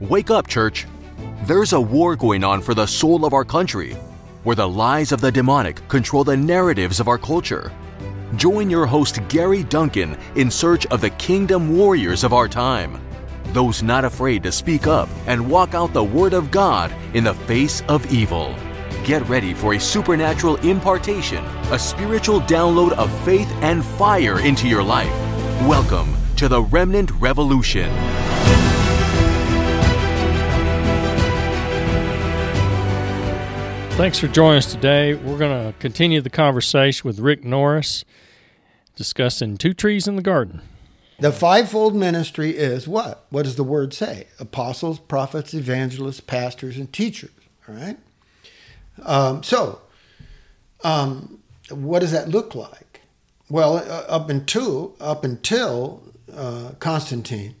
Wake up, church. There's a war going on for the soul of our country, where the lies of the demonic control the narratives of our culture. Join your host, Gary Duncan, in search of the kingdom warriors of our time. Those not afraid to speak up and walk out the Word of God in the face of evil. Get ready for a supernatural impartation, a spiritual download of faith and fire into your life. Welcome to the Remnant Revolution. Thanks for joining us today. We're going to continue the conversation with Rick Norris discussing two trees in the garden. The fivefold ministry is what? What does the word say? Apostles, prophets, evangelists, pastors, and teachers. All right. Um, so, um, what does that look like? Well, uh, up until up until uh, Constantine,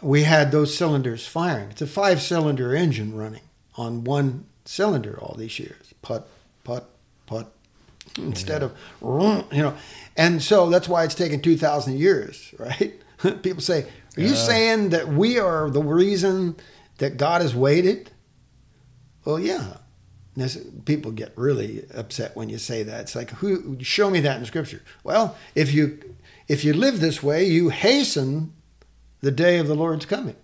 we had those cylinders firing. It's a five-cylinder engine running on one cylinder all these years. Put, put, put. Hmm, Instead of, you know, and so that's why it's taken 2,000 years, right? People say, Are you saying that we are the reason that God has waited? Well, yeah. This, people get really upset when you say that. It's like, who show me that in Scripture? Well, if you if you live this way, you hasten the day of the Lord's coming.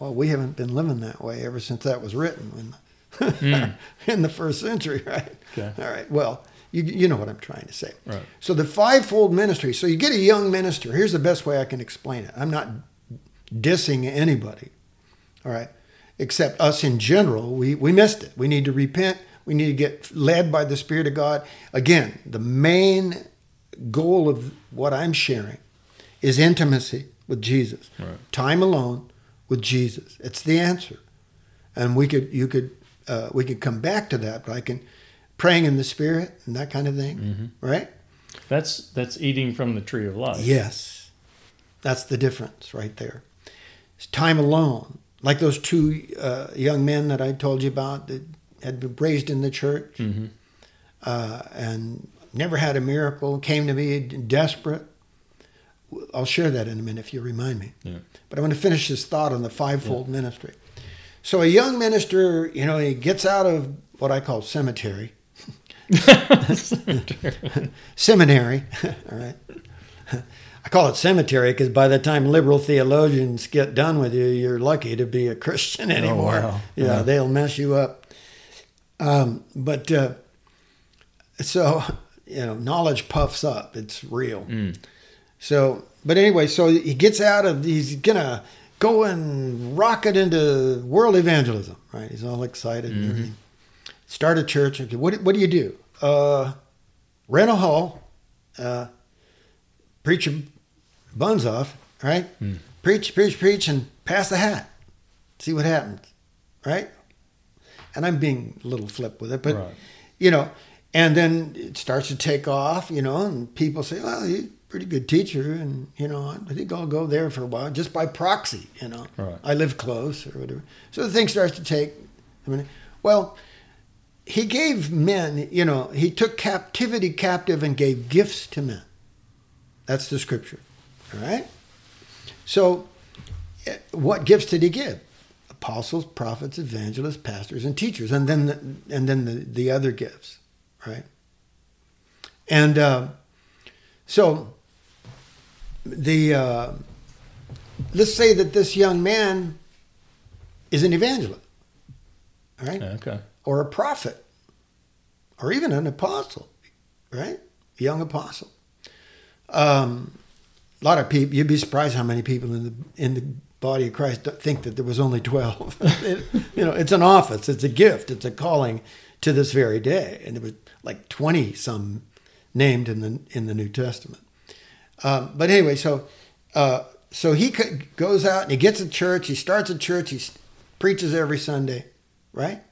Well, we haven't been living that way ever since that was written in, mm. in the first century, right? Okay. All right. Well, you, you know what I'm trying to say. Right. So the fivefold ministry. So you get a young minister. Here's the best way I can explain it. I'm not dissing anybody. All right. Except us in general, we, we missed it. We need to repent. We need to get led by the Spirit of God. Again, the main goal of what I'm sharing is intimacy with Jesus. Right. Time alone with Jesus. It's the answer. And we could you could uh, we could come back to that, but I can praying in the spirit and that kind of thing, mm-hmm. right? That's that's eating from the tree of life. Yes, that's the difference right there. It's time alone, like those two uh, young men that I told you about that had been raised in the church mm-hmm. uh, and never had a miracle. Came to me desperate. I'll share that in a minute if you remind me. Yeah. But I want to finish this thought on the fivefold yeah. ministry. So a young minister, you know, he gets out of what I call cemetery Seminary. All right. I call it cemetery because by the time liberal theologians get done with you, you're lucky to be a Christian anymore. Oh, wow. Yeah, yeah, they'll mess you up. Um, but uh, so, you know, knowledge puffs up. It's real. Mm. So, but anyway, so he gets out of, he's going to go and rocket into world evangelism, right? He's all excited mm-hmm. and everything start a church. What, what do you do? Uh, rent a hall, uh, preach your buns off, right? Mm. Preach, preach, preach, and pass the hat. See what happens, right? And I'm being a little flip with it, but right. you know, and then it starts to take off, you know, and people say, "Well, a pretty good teacher," and you know, I think I'll go there for a while, just by proxy, you know. Right. I live close or whatever. So the thing starts to take. I mean, well, he gave men, you know, he took captivity captive and gave gifts to men. That's the scripture. All right? So, eh, what gifts did he give? Apostles, prophets, evangelists, pastors, and teachers, and then the, and then the, the other gifts, right? And uh, so, the uh, let's say that this young man is an evangelist, right? Okay or a prophet or even an apostle, right? A young apostle. Um, a lot of people, you'd be surprised how many people in the in the body of Christ think that there was only 12. it, you know, it's an office, it's a gift, it's a calling to this very day. And there was like 20 some named in the in the New Testament. Um, but anyway, so uh, so he goes out and he gets a church, he starts a church, he preaches every Sunday, right?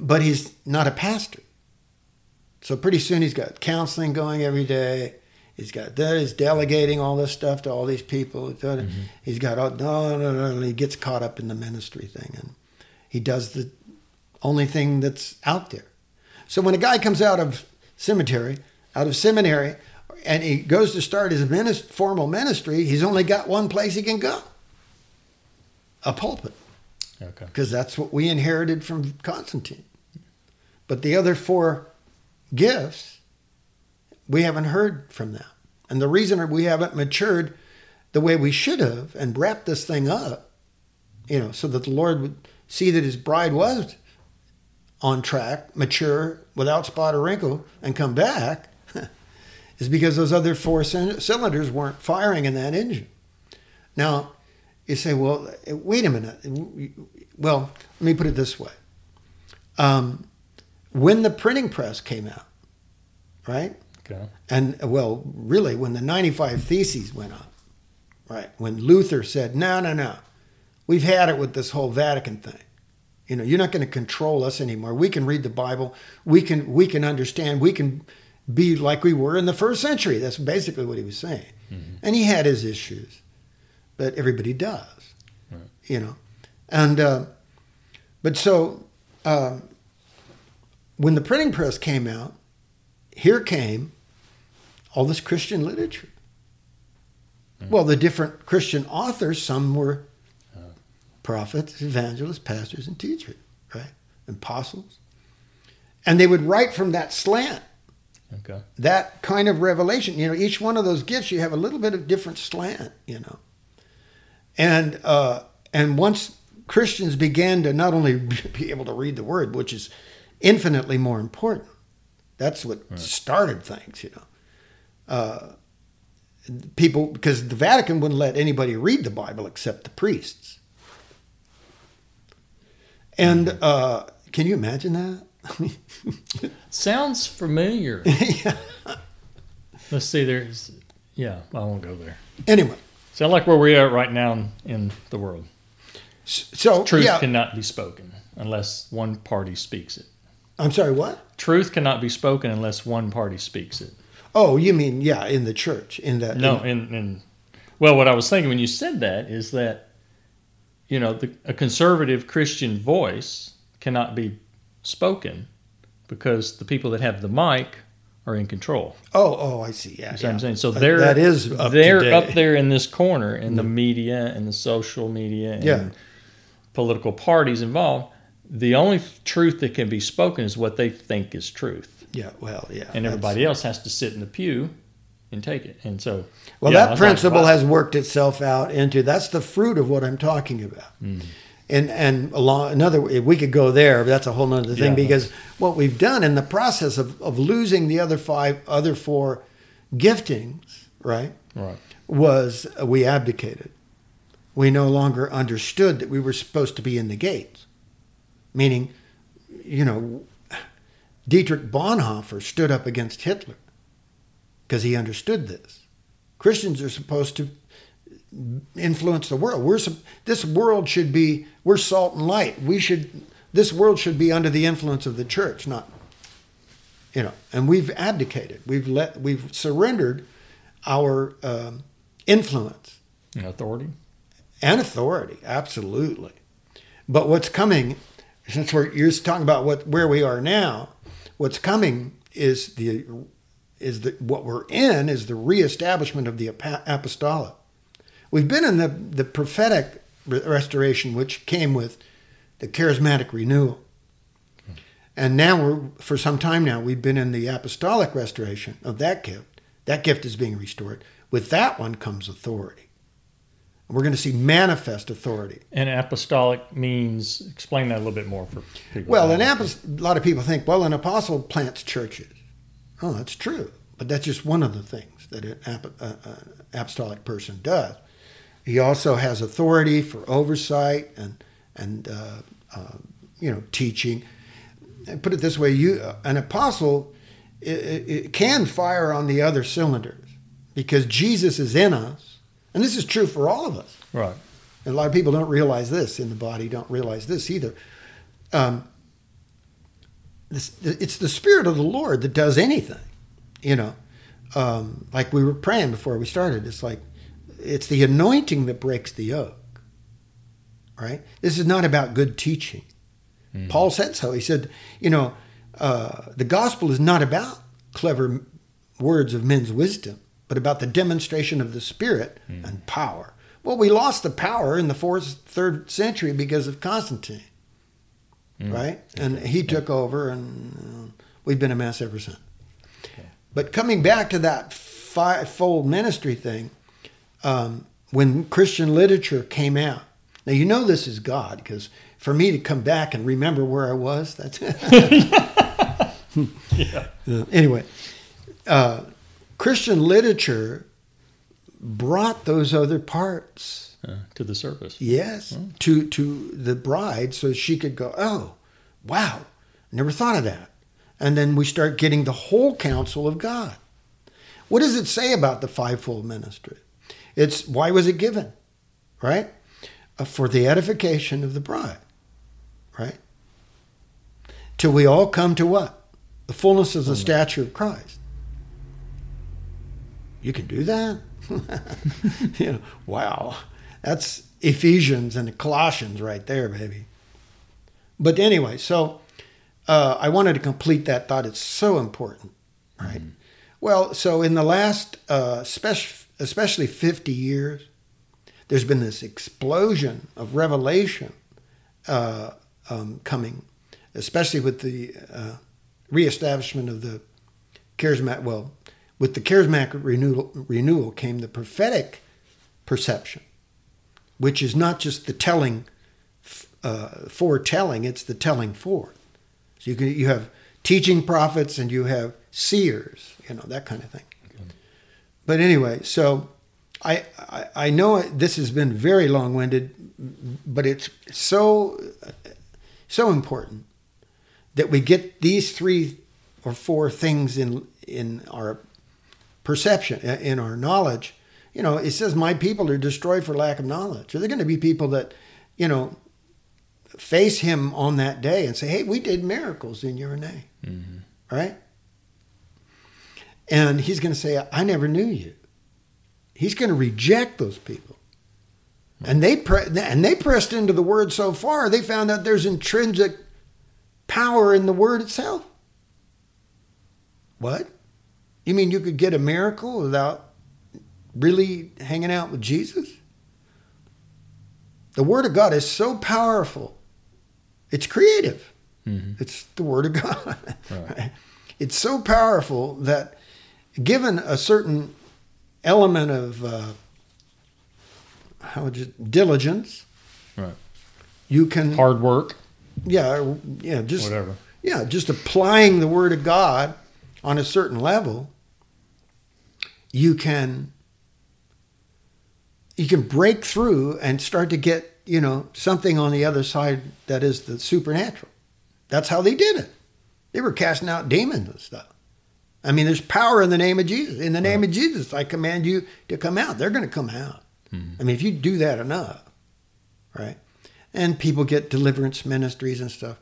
but he's not a pastor. So pretty soon he's got counseling going every day. He's got that. He's delegating all this stuff to all these people. Mm-hmm. He's got all, no, no, no, no. He gets caught up in the ministry thing, and he does the only thing that's out there. So when a guy comes out of cemetery, out of seminary, and he goes to start his minist- formal ministry, he's only got one place he can go. a pulpit Okay. because that's what we inherited from Constantine. But the other four gifts, we haven't heard from them. And the reason we haven't matured the way we should have and wrapped this thing up, you know, so that the Lord would see that his bride was on track, mature, without spot or wrinkle, and come back, is because those other four cylinders weren't firing in that engine. Now, you say, well, wait a minute. Well, let me put it this way. Um, when the printing press came out, right? Okay. And well, really, when the 95 Theses went up, right? When Luther said, no, no, no, we've had it with this whole Vatican thing. You know, you're not going to control us anymore. We can read the Bible. We can we can understand. We can be like we were in the first century. That's basically what he was saying. And he had his issues, but everybody does. Right. You know, and uh, but so um, when the printing press came out, here came all this Christian literature. Well, the different Christian authors, some were prophets, evangelists, pastors, and teachers, right? Apostles. And they would write from that slant, Okay. that kind of revelation. You know, each one of those gifts, you have a little bit of different slant, you know. And uh, and once Christians began to not only be able to read the word, which is infinitely more important, that's what started things, you know. Uh, people, because the Vatican wouldn't let anybody read the Bible except the priests. And uh, can you imagine that? Sounds familiar. yeah. Let's see. There's. Yeah, I won't go there. Anyway, Sound like where we are right now in, in the world. so Truth yeah, cannot be spoken unless one party speaks it. I'm sorry. What? Truth cannot be spoken unless one party speaks it. Oh, you mean yeah, in the church, in the No, in- and, and well, what I was thinking when you said that is that you know the, a conservative Christian voice cannot be spoken because the people that have the mic are in control. oh, oh, I see. Yeah, You see what yeah. I'm saying? So they're that is up they're up there in this corner in the media and the social media and Yeah. political parties involved. The only truth that can be spoken is what they think is truth, Yeah, well, yeah. and everybody else has to sit in the pew and take it. And so, Well, yeah, that principle has worked itself out into that's the fruit of what I'm talking about. Hmm. And and along another, we could go there, but that's a whole other thing Yeah. because what we've done in the process of, of losing the other five, other four giftings, right, right. was uh, we abdicated. We no longer understood that we were supposed to be in the gates, meaning, you know, Dietrich Bonhoeffer stood up against Hitler because he understood this. Christians are supposed to influence the world. We're this world should be we're salt and light. We should this world should be under the influence of the church, not you know. And we've abdicated. We've let we've surrendered our um, influence And authority. and authority, absolutely. But what's coming, since we're you're talking about what where we are now, what's coming is the is the what we're in is the reestablishment of the apo- apostolic. We've been in the the prophetic re- restoration, which came with the charismatic renewal, and now we're for some time now we've been in the apostolic restoration of that gift. That gift is being restored. With that one comes authority. We're going to see manifest authority. And apostolic means explain that a little bit more for people. Well, an apost- a lot of people think, well, an apostle plants churches. Oh, that's true, but that's just one of the things that an ap- uh, uh, apostolic person does. He also has authority for oversight and and uh, uh, you know teaching. And put it this way: you an apostle i i can fire on the other cylinders because Jesus is in us, and this is true for all of us. right. And a lot of people don't realize this in the body, don't realize this either. Um, this, it's the Spirit of the Lord that does anything, you know. Um, like we were praying before we started, it's like it's the anointing that breaks the yoke, right? This is not about good teaching. Paul said so. He said, you know, uh, the gospel is not about clever words of men's wisdom, but about the demonstration of the Spirit and power. Well, we lost the power in the fourth, third century because of Constantine, right? And he took over, and uh, we've been a mess ever since. But coming back to that five-fold ministry thing, um, when Christian literature came out, now you know this is God because for me to come back and remember where I was, that's Yeah. Anyway, uh, Christian literature brought those other parts, Uh, to the surface. yes, to to the bride, so she could go, oh, wow, never thought of that, and then we start getting the whole counsel of God. What does it say about the fivefold ministry? It's why was it given, right? Uh, for the edification of the bride, right? Till we all come to what? The fullness of the stature of Christ. You can do that? you know, wow. That's Ephesians and Colossians right there, baby. But anyway, so uh, I wanted to complete that thought. It's so important, right? Well, so in the last, uh, spec- especially 50 years, there's been this explosion of revelation uh, um, coming, especially with the uh, reestablishment of the charismatic. Well, with the charismatic renewal, renewal came the prophetic perception, which is not just the telling, uh, foretelling; it's the telling for. So you can you have teaching prophets and you have seers, you know that kind of thing. But anyway, so I, I I know this has been very long winded, but it's so so important that we get these three or four things in in our perception, uh, in our knowledge. You know, it says, "My people are destroyed for lack of knowledge." Are there going to be people that, you know, face him on that day and say, "Hey, we did miracles in your name," mm-hmm. right? And he's going to say, "I never knew you." He's going to reject those people. And they pre- and they pressed into the word so far, they found out there's intrinsic power in the word itself. What? You mean you could get a miracle without really hanging out with Jesus? The word of God is so powerful. It's creative. Mm-hmm. It's the word of God. Right. It's so powerful that given a certain element of uh, how would you diligence, Right. you can Hard work. yeah yeah just Whatever. yeah just applying the word of God on a certain level, you can you can break through and start to get you know something on the other side that is the supernatural. That's how they did it. They were casting out demons and stuff. I mean, there's power in the name of Jesus. In the name of Jesus, I command you to come out. They're going to come out. I mean, if you do that enough, right? And people get deliverance ministries and stuff.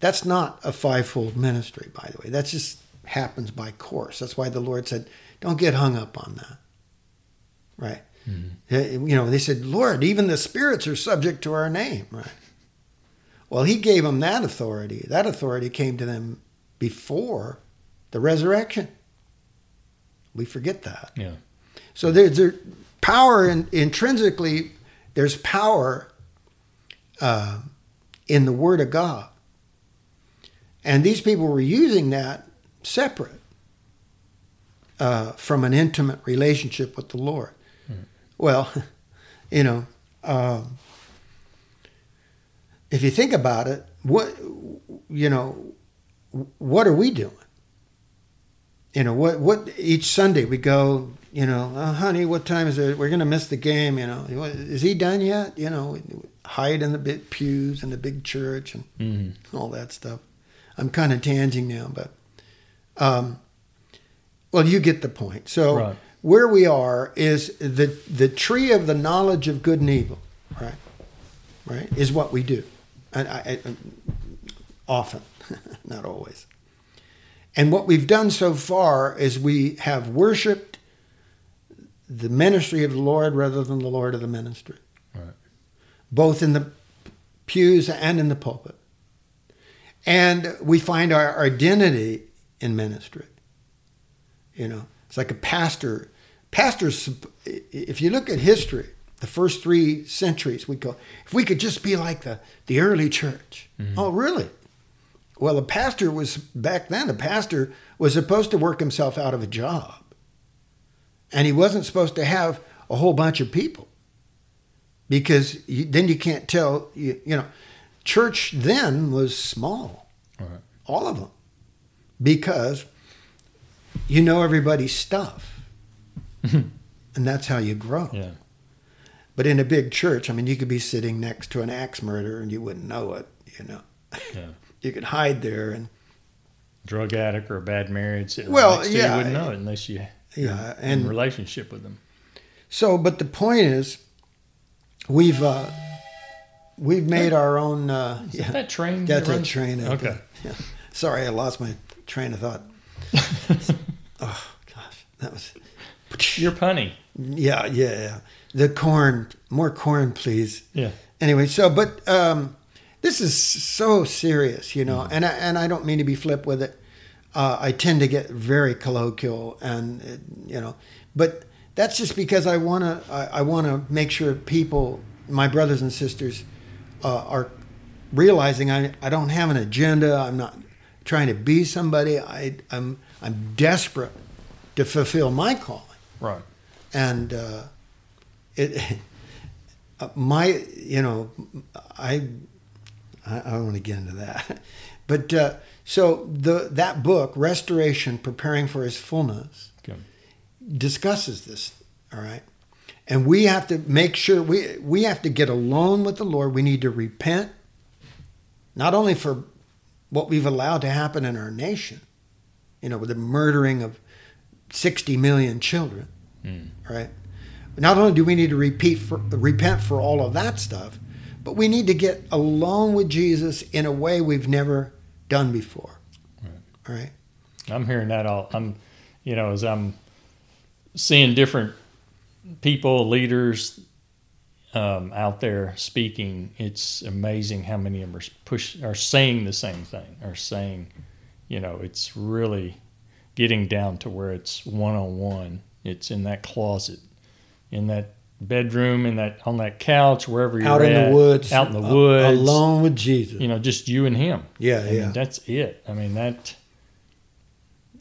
That's not a fivefold ministry, by the way. That just happens by course. That's why the Lord said, don't get hung up on that. Right? Uh, You know, they said, Lord, even the spirits are subject to our name. Right? Well, He gave them that authority. That authority came to them before the resurrection. We forget that. Yeah. So there's there, power in, intrinsically. There's power uh, in the Word of God, and these people were using that separate uh, from an intimate relationship with the Lord. Well, you know, um, if you think about it, what you know, what are we doing? You know what what each sunday we go you know oh, honey what time is it? We're going to miss the game you know. Is he done yet? You know hide in the big pews in the big church and Mm-hmm. all that stuff. I'm kind of tanging now but um well you get the point. So Right. where we are is the the tree of the knowledge of good and evil right? Right? Is what we do. And I, I often not always and what we've done so far is we have worshiped the ministry of the Lord rather than the Lord of the ministry, Right. both in the pews and in the pulpit. And we find our identity in ministry. You know, it's like a pastor. Pastors, if you look at history, the first three centuries, we go, if we could just be like the, the early church. Mm-hmm. Oh, really? Well, a pastor was, back then, a pastor was supposed to work himself out of a job. And he wasn't supposed to have a whole bunch of people because you, then you can't tell, you, you know, church then was small, Right. all of them, because you know everybody's stuff. and that's how you grow. Yeah. But in a big church, I mean, you could be sitting next to an axe murderer and you wouldn't know it, you know. Yeah. You could hide there and Drug addict or a bad marriage. Well, yeah. you wouldn't know it unless you yeah, in and relationship with them. so but the point is we've uh we've made our own uh Is yeah, that, that train? that's that a train. Okay. there. Yeah. Sorry, I lost my train of thought. oh gosh, that was You're punny. yeah, yeah, yeah. The corn, more corn, please. Yeah. anyway so but um, this is so serious you know and I, and I don't mean to be flip with it. Uh, I tend to get very colloquial and you know but that's just because I want to I, I want to make sure people my brothers and sisters uh, are realizing I, I don't have an agenda. I'm not trying to be somebody. I, I'm I'm desperate to fulfill my calling. Right. and uh, it uh, my you know I I I don't want to get into that, but uh, so the that book Restoration Preparing for His Fullness Okay. discusses this. All right, and we have to make sure we we have to get alone with the Lord. We need to repent, not only for what we've allowed to happen in our nation, you know, with the murdering of sixty million children, Mm. right? Not only do we need to repeat for, repent for all of that stuff, but we need to get along with Jesus in a way we've never done before. All right. I'm hearing that all. I'm, you know, as I'm seeing different people, leaders um, out there speaking, it's amazing how many of them are push are saying the same thing. Are saying, you know, it's really getting down to where it's one on one. It's in that closet, in that bedroom, in that on that couch, wherever you're out in at, the woods, out in the woods, alone with Jesus. you know, just you and him. Yeah, I mean, yeah. that's it. I mean, that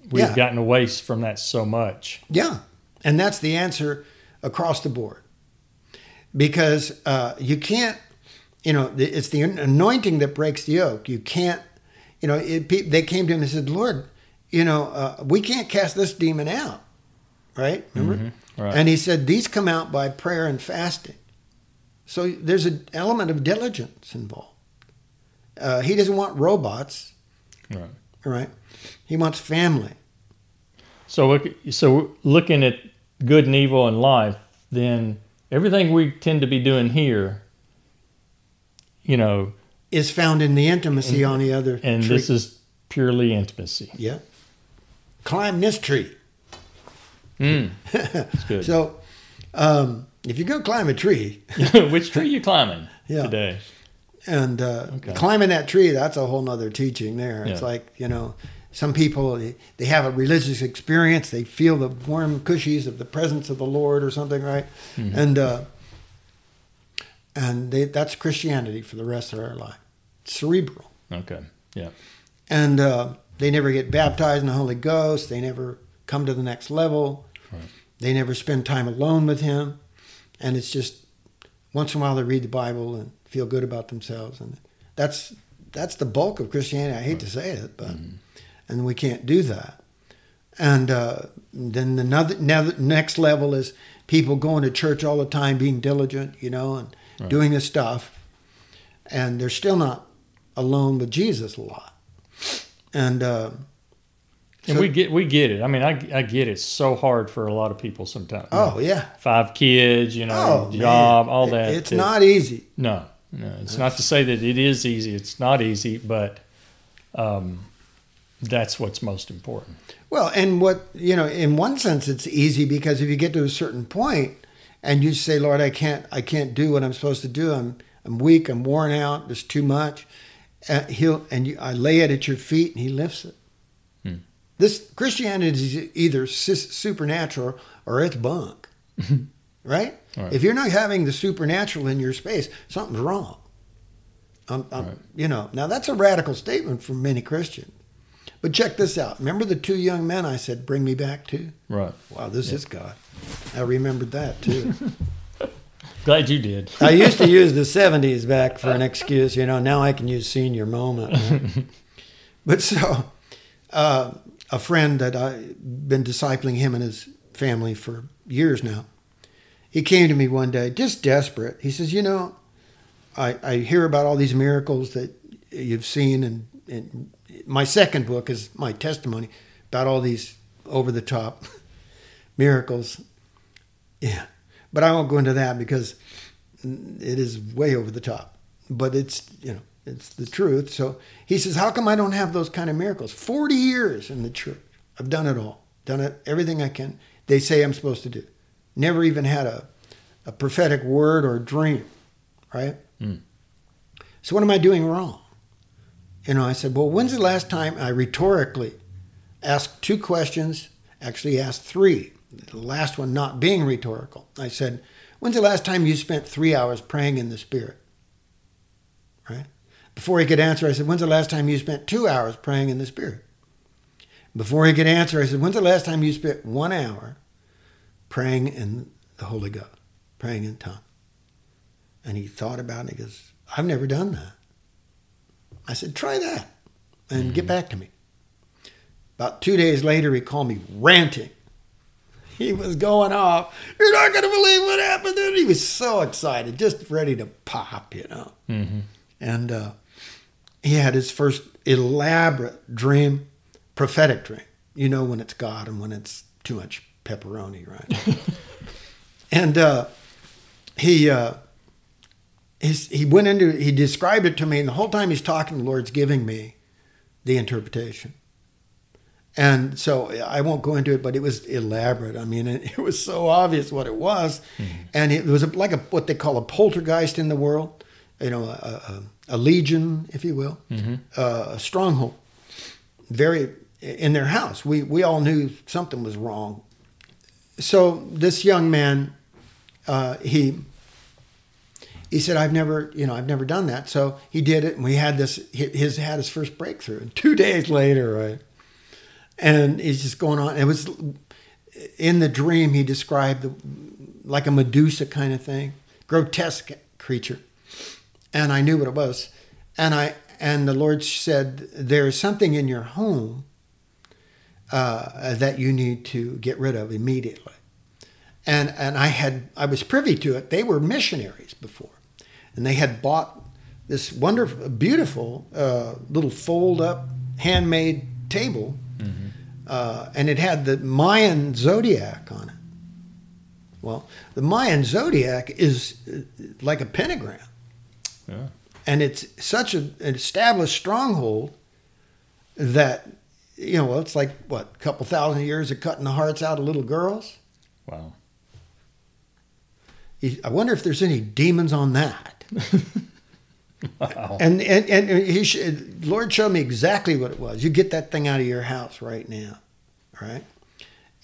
we've Yeah. gotten away from that so much. Yeah, and that's the answer across the board. Because uh, you can't, you know, it's the anointing that breaks the yoke. You can't, you know, it, they came to him and said, Lord, you know, uh, we can't cast this demon out, right? Remember? Right. And he said, these come out by prayer and fasting. So there's an element of diligence involved. Uh, he doesn't want robots, Right. right? He wants family. So, look- so looking at good and evil in life, then everything we tend to be doing here, you know, is found in the intimacy on the other and tree. this is purely intimacy. yeah climb this tree Mm, that's good. so um, if you go climb a tree Which tree you climbing Yeah. today? and uh, Okay. climbing that tree that's a whole nother teaching there it's like you know some people they, have a religious experience they feel the warm cushies of the presence of the lord or something right Mm-hmm. and uh, and they, that's christianity for the rest of their life cerebral Okay. Yeah. and uh, they never get baptized in the Holy Ghost. They never come to the next level. Right. They never spend time alone with Him, and it's just once in a while they read the Bible and feel good about themselves, and that's that's the bulk of Christianity. I hate to say it, but and we can't do that. And uh, then another the next level is people going to church all the time, being diligent, you know, and Right. doing this stuff, and they're still not alone with Jesus a lot. And uh, And So- we get we get it. I mean, I, I get it. It's so hard for a lot of people sometimes. oh yeah, Five kids, you know, oh job, man. all It- that. It's that- not easy. No, no. It's not to say that it is easy. It's not easy, but um, that's what's most important. Well, and what you know, in one sense, it's easy because if you get to a certain point and you say, "Lord, I can't, I can't do what I'm supposed to do. I'm, I'm weak. I'm worn out. There's too much." Uh, he'll and you, I lay it at your feet, and He lifts it. This Christianity is either supernatural or it's bunk. right? Right. If you're not having the supernatural in your space, something's wrong. Um, um, Right. You know, now that's a radical statement from many Christians. But check this out. Remember the two young men I said, bring me back to? Right. Wow, this is God. I remembered that too. Glad you did. I used to use the 70s back for an excuse, you know, now I can use senior moment. right? but so, uh, a friend that I've been discipling him and his family for years now, he came to me one day, just desperate. He says, You know, I, I hear about all these miracles that you've seen, and, and my second book is my testimony about all these over the top miracles. Yeah, but I won't go into that because it is way over the top. But it's you know it's the truth. So he says, "How come I don't have those kind of miracles? Forty years in the church, I've done it all, done it everything I can. They say I'm supposed to do. Never even had a a prophetic word or dream, right? Mm. So what am I doing wrong? You know, I said, well, when's the last time I rhetorically asked two questions? Actually, asked three. The last one not being rhetorical. I said, when's the last time you spent three hours praying in the Spirit? Right? Before he could answer, I said, when's the last time you spent two hours praying in the Spirit? Before he could answer, I said, when's the last time you spent one hour praying in the Holy Ghost, praying in tongues? And he thought about it. He goes, I've never done that. I said, try that and get back to me. About two days later, he called me ranting. He was going off. You're not going to believe what happened. And he was so excited, just ready to pop, you know. Mm-hmm. And uh, he had his first elaborate dream, prophetic dream. You know when it's God and when it's too much pepperoni, right? and uh, he uh, his, he went into he described it to me, and the whole time he's talking, the Lord's giving me the interpretation. And so I won't go into it, but it was elaborate. I mean, it, it was so obvious what it was, and it was like a what they call a poltergeist in the world, you know, a, a, a legion, if you will, uh, a stronghold. Very in their house, we we all knew something was wrong. So this young man, uh, he he said, "I've never, you know, I've never done that." So he did it, and we had this. His had his first breakthrough. And two days later, right, and he's just going on. It was in the dream. He described the, like a Medusa kind of thing, grotesque creature, and I knew what it was. And I and the Lord said, "There is something in your home uh, that you need to get rid of immediately." and and I had I was privy to it. They were missionaries before, and they had bought this wonderful, beautiful uh, little fold-up handmade table, uh, and it had the Mayan zodiac on it. Well, the Mayan zodiac is uh, like a pentagram, Yeah. and it's such a, an established stronghold that you know well, it's like what a couple thousand years of cutting the hearts out of little girls. Wow. I wonder if there's any demons on that. Wow. And and and he sh- Lord showed me exactly what it was. You get that thing out of your house right now, right?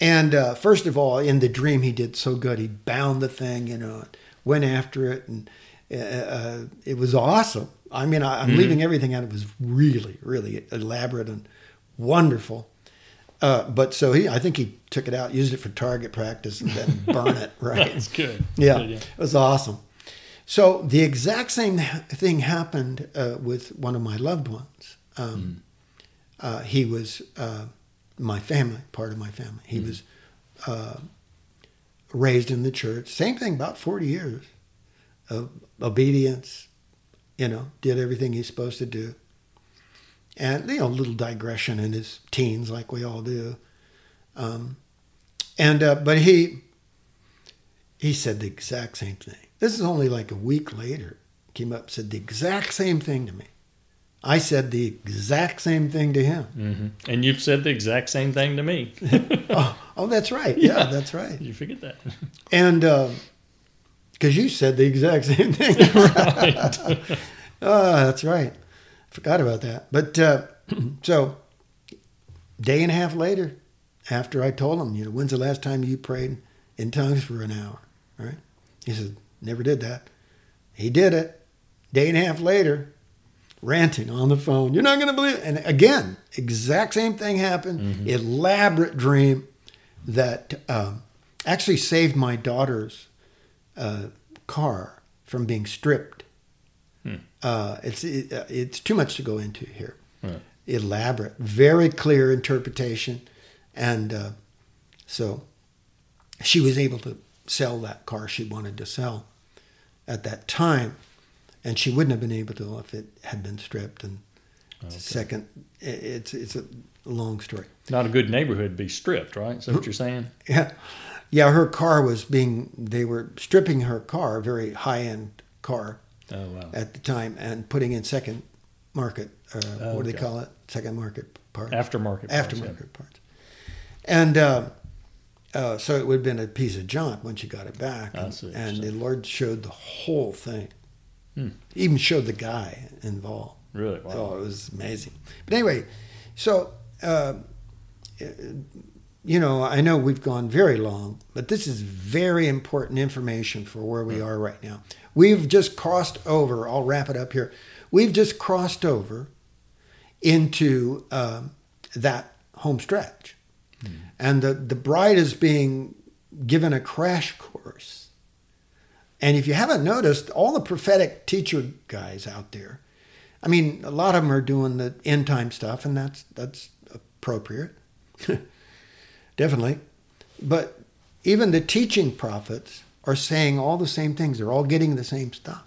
And uh, first of all, in the dream, he did so good. He bound the thing, you know, went after it, and uh, it was awesome. I mean, I, I'm leaving everything out. It was really, really elaborate and wonderful. Uh, but so he, I think he took it out, used it for target practice, and then burn it. Right? That's good. Yeah, Good, it was awesome. So the exact same thing happened uh, with one of my loved ones. Um, uh, he was uh, my family, part of my family. He was uh, raised in the church. Same thing, about forty years obedience. You know, did everything he's supposed to do. And you know, a little digression in his teens, like we all do. Um, and uh, but he he said the exact same thing. This is only like a week later. Came up said the exact same thing to me. I said the exact same thing to him. hmm And you've said the exact same thing to me. oh, oh, that's right. Yeah, Yeah. that's right. you forget that. And because you said the exact same thing. right. oh, that's right. Forgot about that. But uh, so, day and a half later, after I told him, you know, when's the last time you prayed in tongues for an hour? Right? He said, never did that. He did it. Day and a half later, ranting on the phone. You're not going to believe it. And again, exact same thing happened. Mm-hmm. Elaborate dream that um, actually saved my daughter's uh, car from being stripped. Hmm. Uh, it's it, uh, it's too much to go into here. Right. Elaborate, very clear interpretation, and uh, so she was able to sell that car she wanted to sell at that time, and she wouldn't have been able to if it had been stripped. And second, i- it's it's a long story. Not a good neighborhood to be stripped, right? Is that what you're saying? Yeah, yeah. Her car was being they were stripping her car, a very high end car Oh wow. at the time, and putting in second market. Uh, What do they call it? Second market parts. Aftermarket. parts, yeah. aftermarket parts. And uh, uh, so it would have been a piece of junk once you got it back. And, and the. Lord showed the whole thing. Hmm. Even showed the guy involved. Really? Wow. Oh, it was amazing. But anyway, so uh, you know, I know we've gone very long, but this is very important information for where we are right now. We've just crossed over. I'll wrap it up here. We've just crossed over into um, that home stretch, and the the bride is being given a crash course. And if you haven't noticed, all the prophetic teacher guys out there, I mean, a lot of them are doing the end time stuff, and that's that's appropriate, definitely. But even the teaching prophets are saying all the same things. They're all getting the same stuff,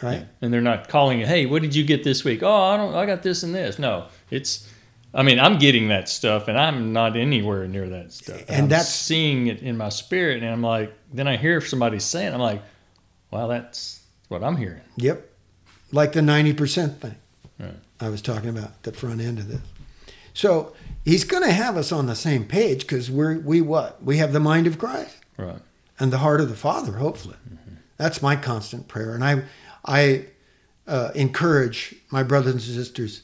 right? Yeah. And they're not calling it, hey, what did you get this week? Oh, I don't I got this and this. No. It's I mean, I'm getting that stuff and I'm not anywhere near that stuff. And I'm that's- seeing it in my spirit and I'm like then I hear somebody saying I'm like, Wow, that's what I'm hearing. Yep, like the ninety percent thing Right. I was talking about, the front end of this. So he's going to have us on the same page because we're we what we have the mind of Christ. Right. and the heart of the Father, hopefully. That's my constant prayer. And I, I uh, encourage my brothers and sisters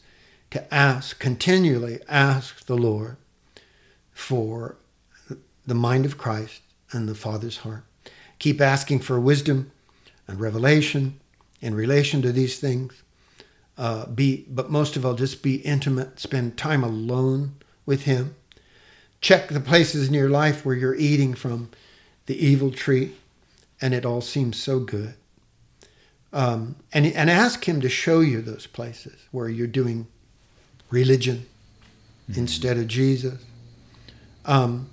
to ask, continually ask the Lord for the mind of Christ and the Father's heart. Keep asking for wisdom and revelation in relation to these things. Uh, be, but most of all, just be intimate. Spend time alone with Him. Check the places in your life where you're eating from the evil tree, and it all seems so good. Um, and and ask Him to show you those places where you're doing religion instead of Jesus. Um,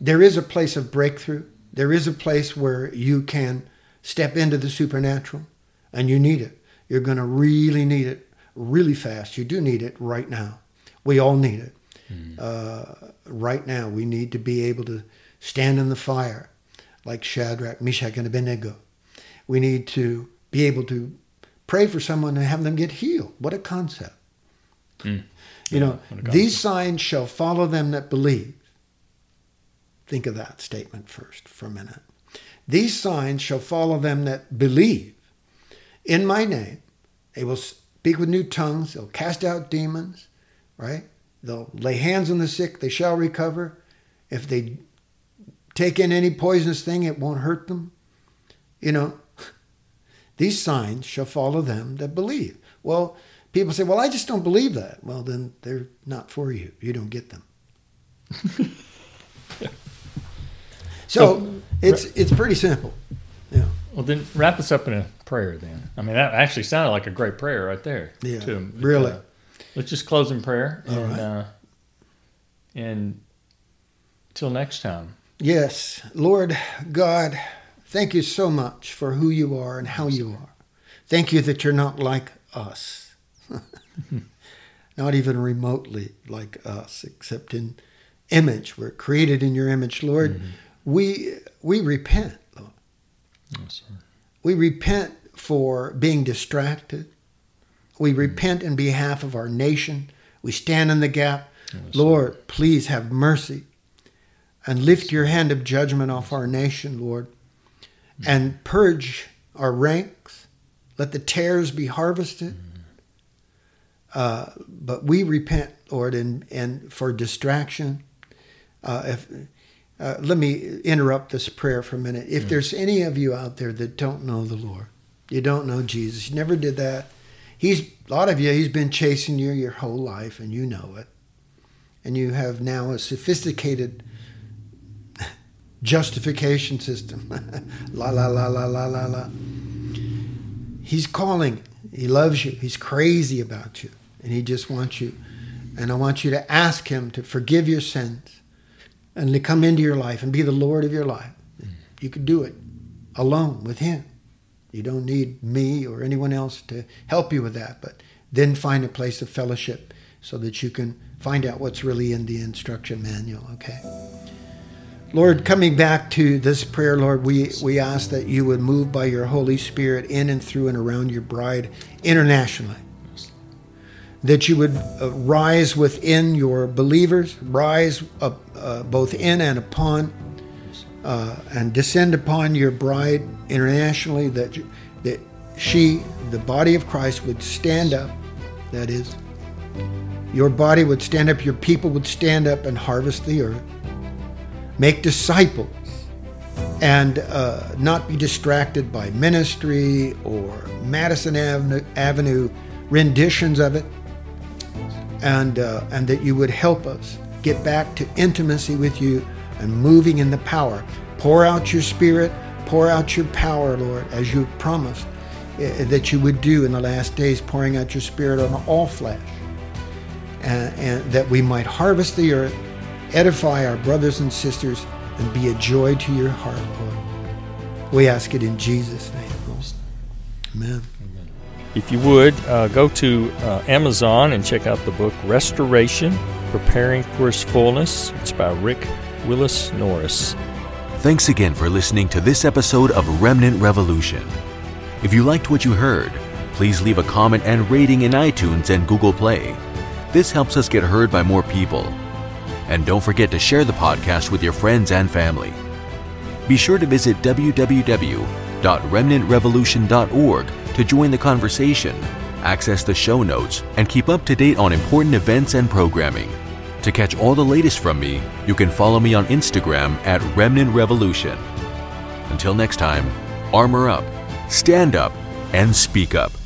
there is a place of breakthrough. There is a place where you can step into the supernatural, and you need it. You're going to really need it really fast. You do need it right now. We all need it. Uh, right now, we need to be able to stand in the fire like Shadrach, Meshach, and Abednego. We need to be able to pray for someone and have them get healed. What a concept. Mm. You know, what a these signs shall follow them that believe. Think of that statement first for a minute. These signs shall follow them that believe. In my name, they will speak with new tongues, they'll cast out demons, right? They'll lay hands on the sick, they shall recover. If they take in any poisonous thing, it won't hurt them. You know, these signs shall follow them that believe. Well, people say, well, I just don't believe that. Well, then they're not for you. You don't get them. so it's it's pretty simple. Yeah. Well, then wrap us up in a prayer. Then I mean, that actually sounded like a great prayer right there. Yeah, too. really. Uh, let's just close in prayer, All and right. uh, and till next time. Yes, Lord God, thank you so much for who you are and how you are. Thank you that you're not like us, not even remotely like us, except in image. We're created in your image, Lord. We we repent, Lord. Yes, sir. We repent for being distracted. We repent in behalf of our nation. We stand in the gap. Yes, Lord, please have mercy and lift your hand of judgment off our nation, Lord, and purge our ranks. Let the tares be harvested. Uh, but we repent, Lord, and, and for distraction. Uh, if uh, let me interrupt this prayer for a minute. If Mm. there's any of you out there that don't know the Lord, you don't know Jesus, you never did that. He's a lot of you. He's been chasing you your whole life, and you know it. And you have now a sophisticated justification system. la la la la la la la. He's calling. He loves you. He's crazy about you, and he just wants you. And I want you to ask him to forgive your sins and to come into your life and be the Lord of your life. Mm. You can do it alone with him. You don't need me or anyone else to help you with that, but then find a place of fellowship so that you can find out what's really in the instruction manual, okay? Lord, coming back to this prayer, Lord, we, we ask that you would move by your Holy Spirit in and through and around your bride internationally. That you would uh, rise within your believers, rise up uh, both in and upon, uh, and descend upon your bride internationally, that, you- that she, the body of Christ, would stand up. That is, your body would stand up, your people would stand up and harvest the earth make disciples and uh, not be distracted by ministry or Madison Avenue, Avenue renditions of it, and uh, and that you would help us get back to intimacy with you and moving in the power. Pour out your Spirit, pour out your power, Lord, as you promised uh, that you would do in the last days, pouring out your Spirit on all flesh, and, and that we might harvest the earth edify our brothers and sisters, and be a joy to your heart, Lord. We ask it in Jesus' name. Amen. If you would, uh, go to uh, Amazon and check out the book Restoration Preparing for His Fullness. It's by Rick Willis Norris. Thanks again for listening to this episode of Remnant Revolution. If you liked what you heard, please leave a comment and rating in iTunes and Google Play. This helps us get heard by more people. And don't forget to share the podcast with your friends and family. Be sure to visit www.remnantrevolution.org to join the conversation, access the show notes, and keep up to date on important events and programming. To catch all the latest from me, you can follow me on Instagram at Remnant Revolution. Until next time, armor up, stand up, and speak up.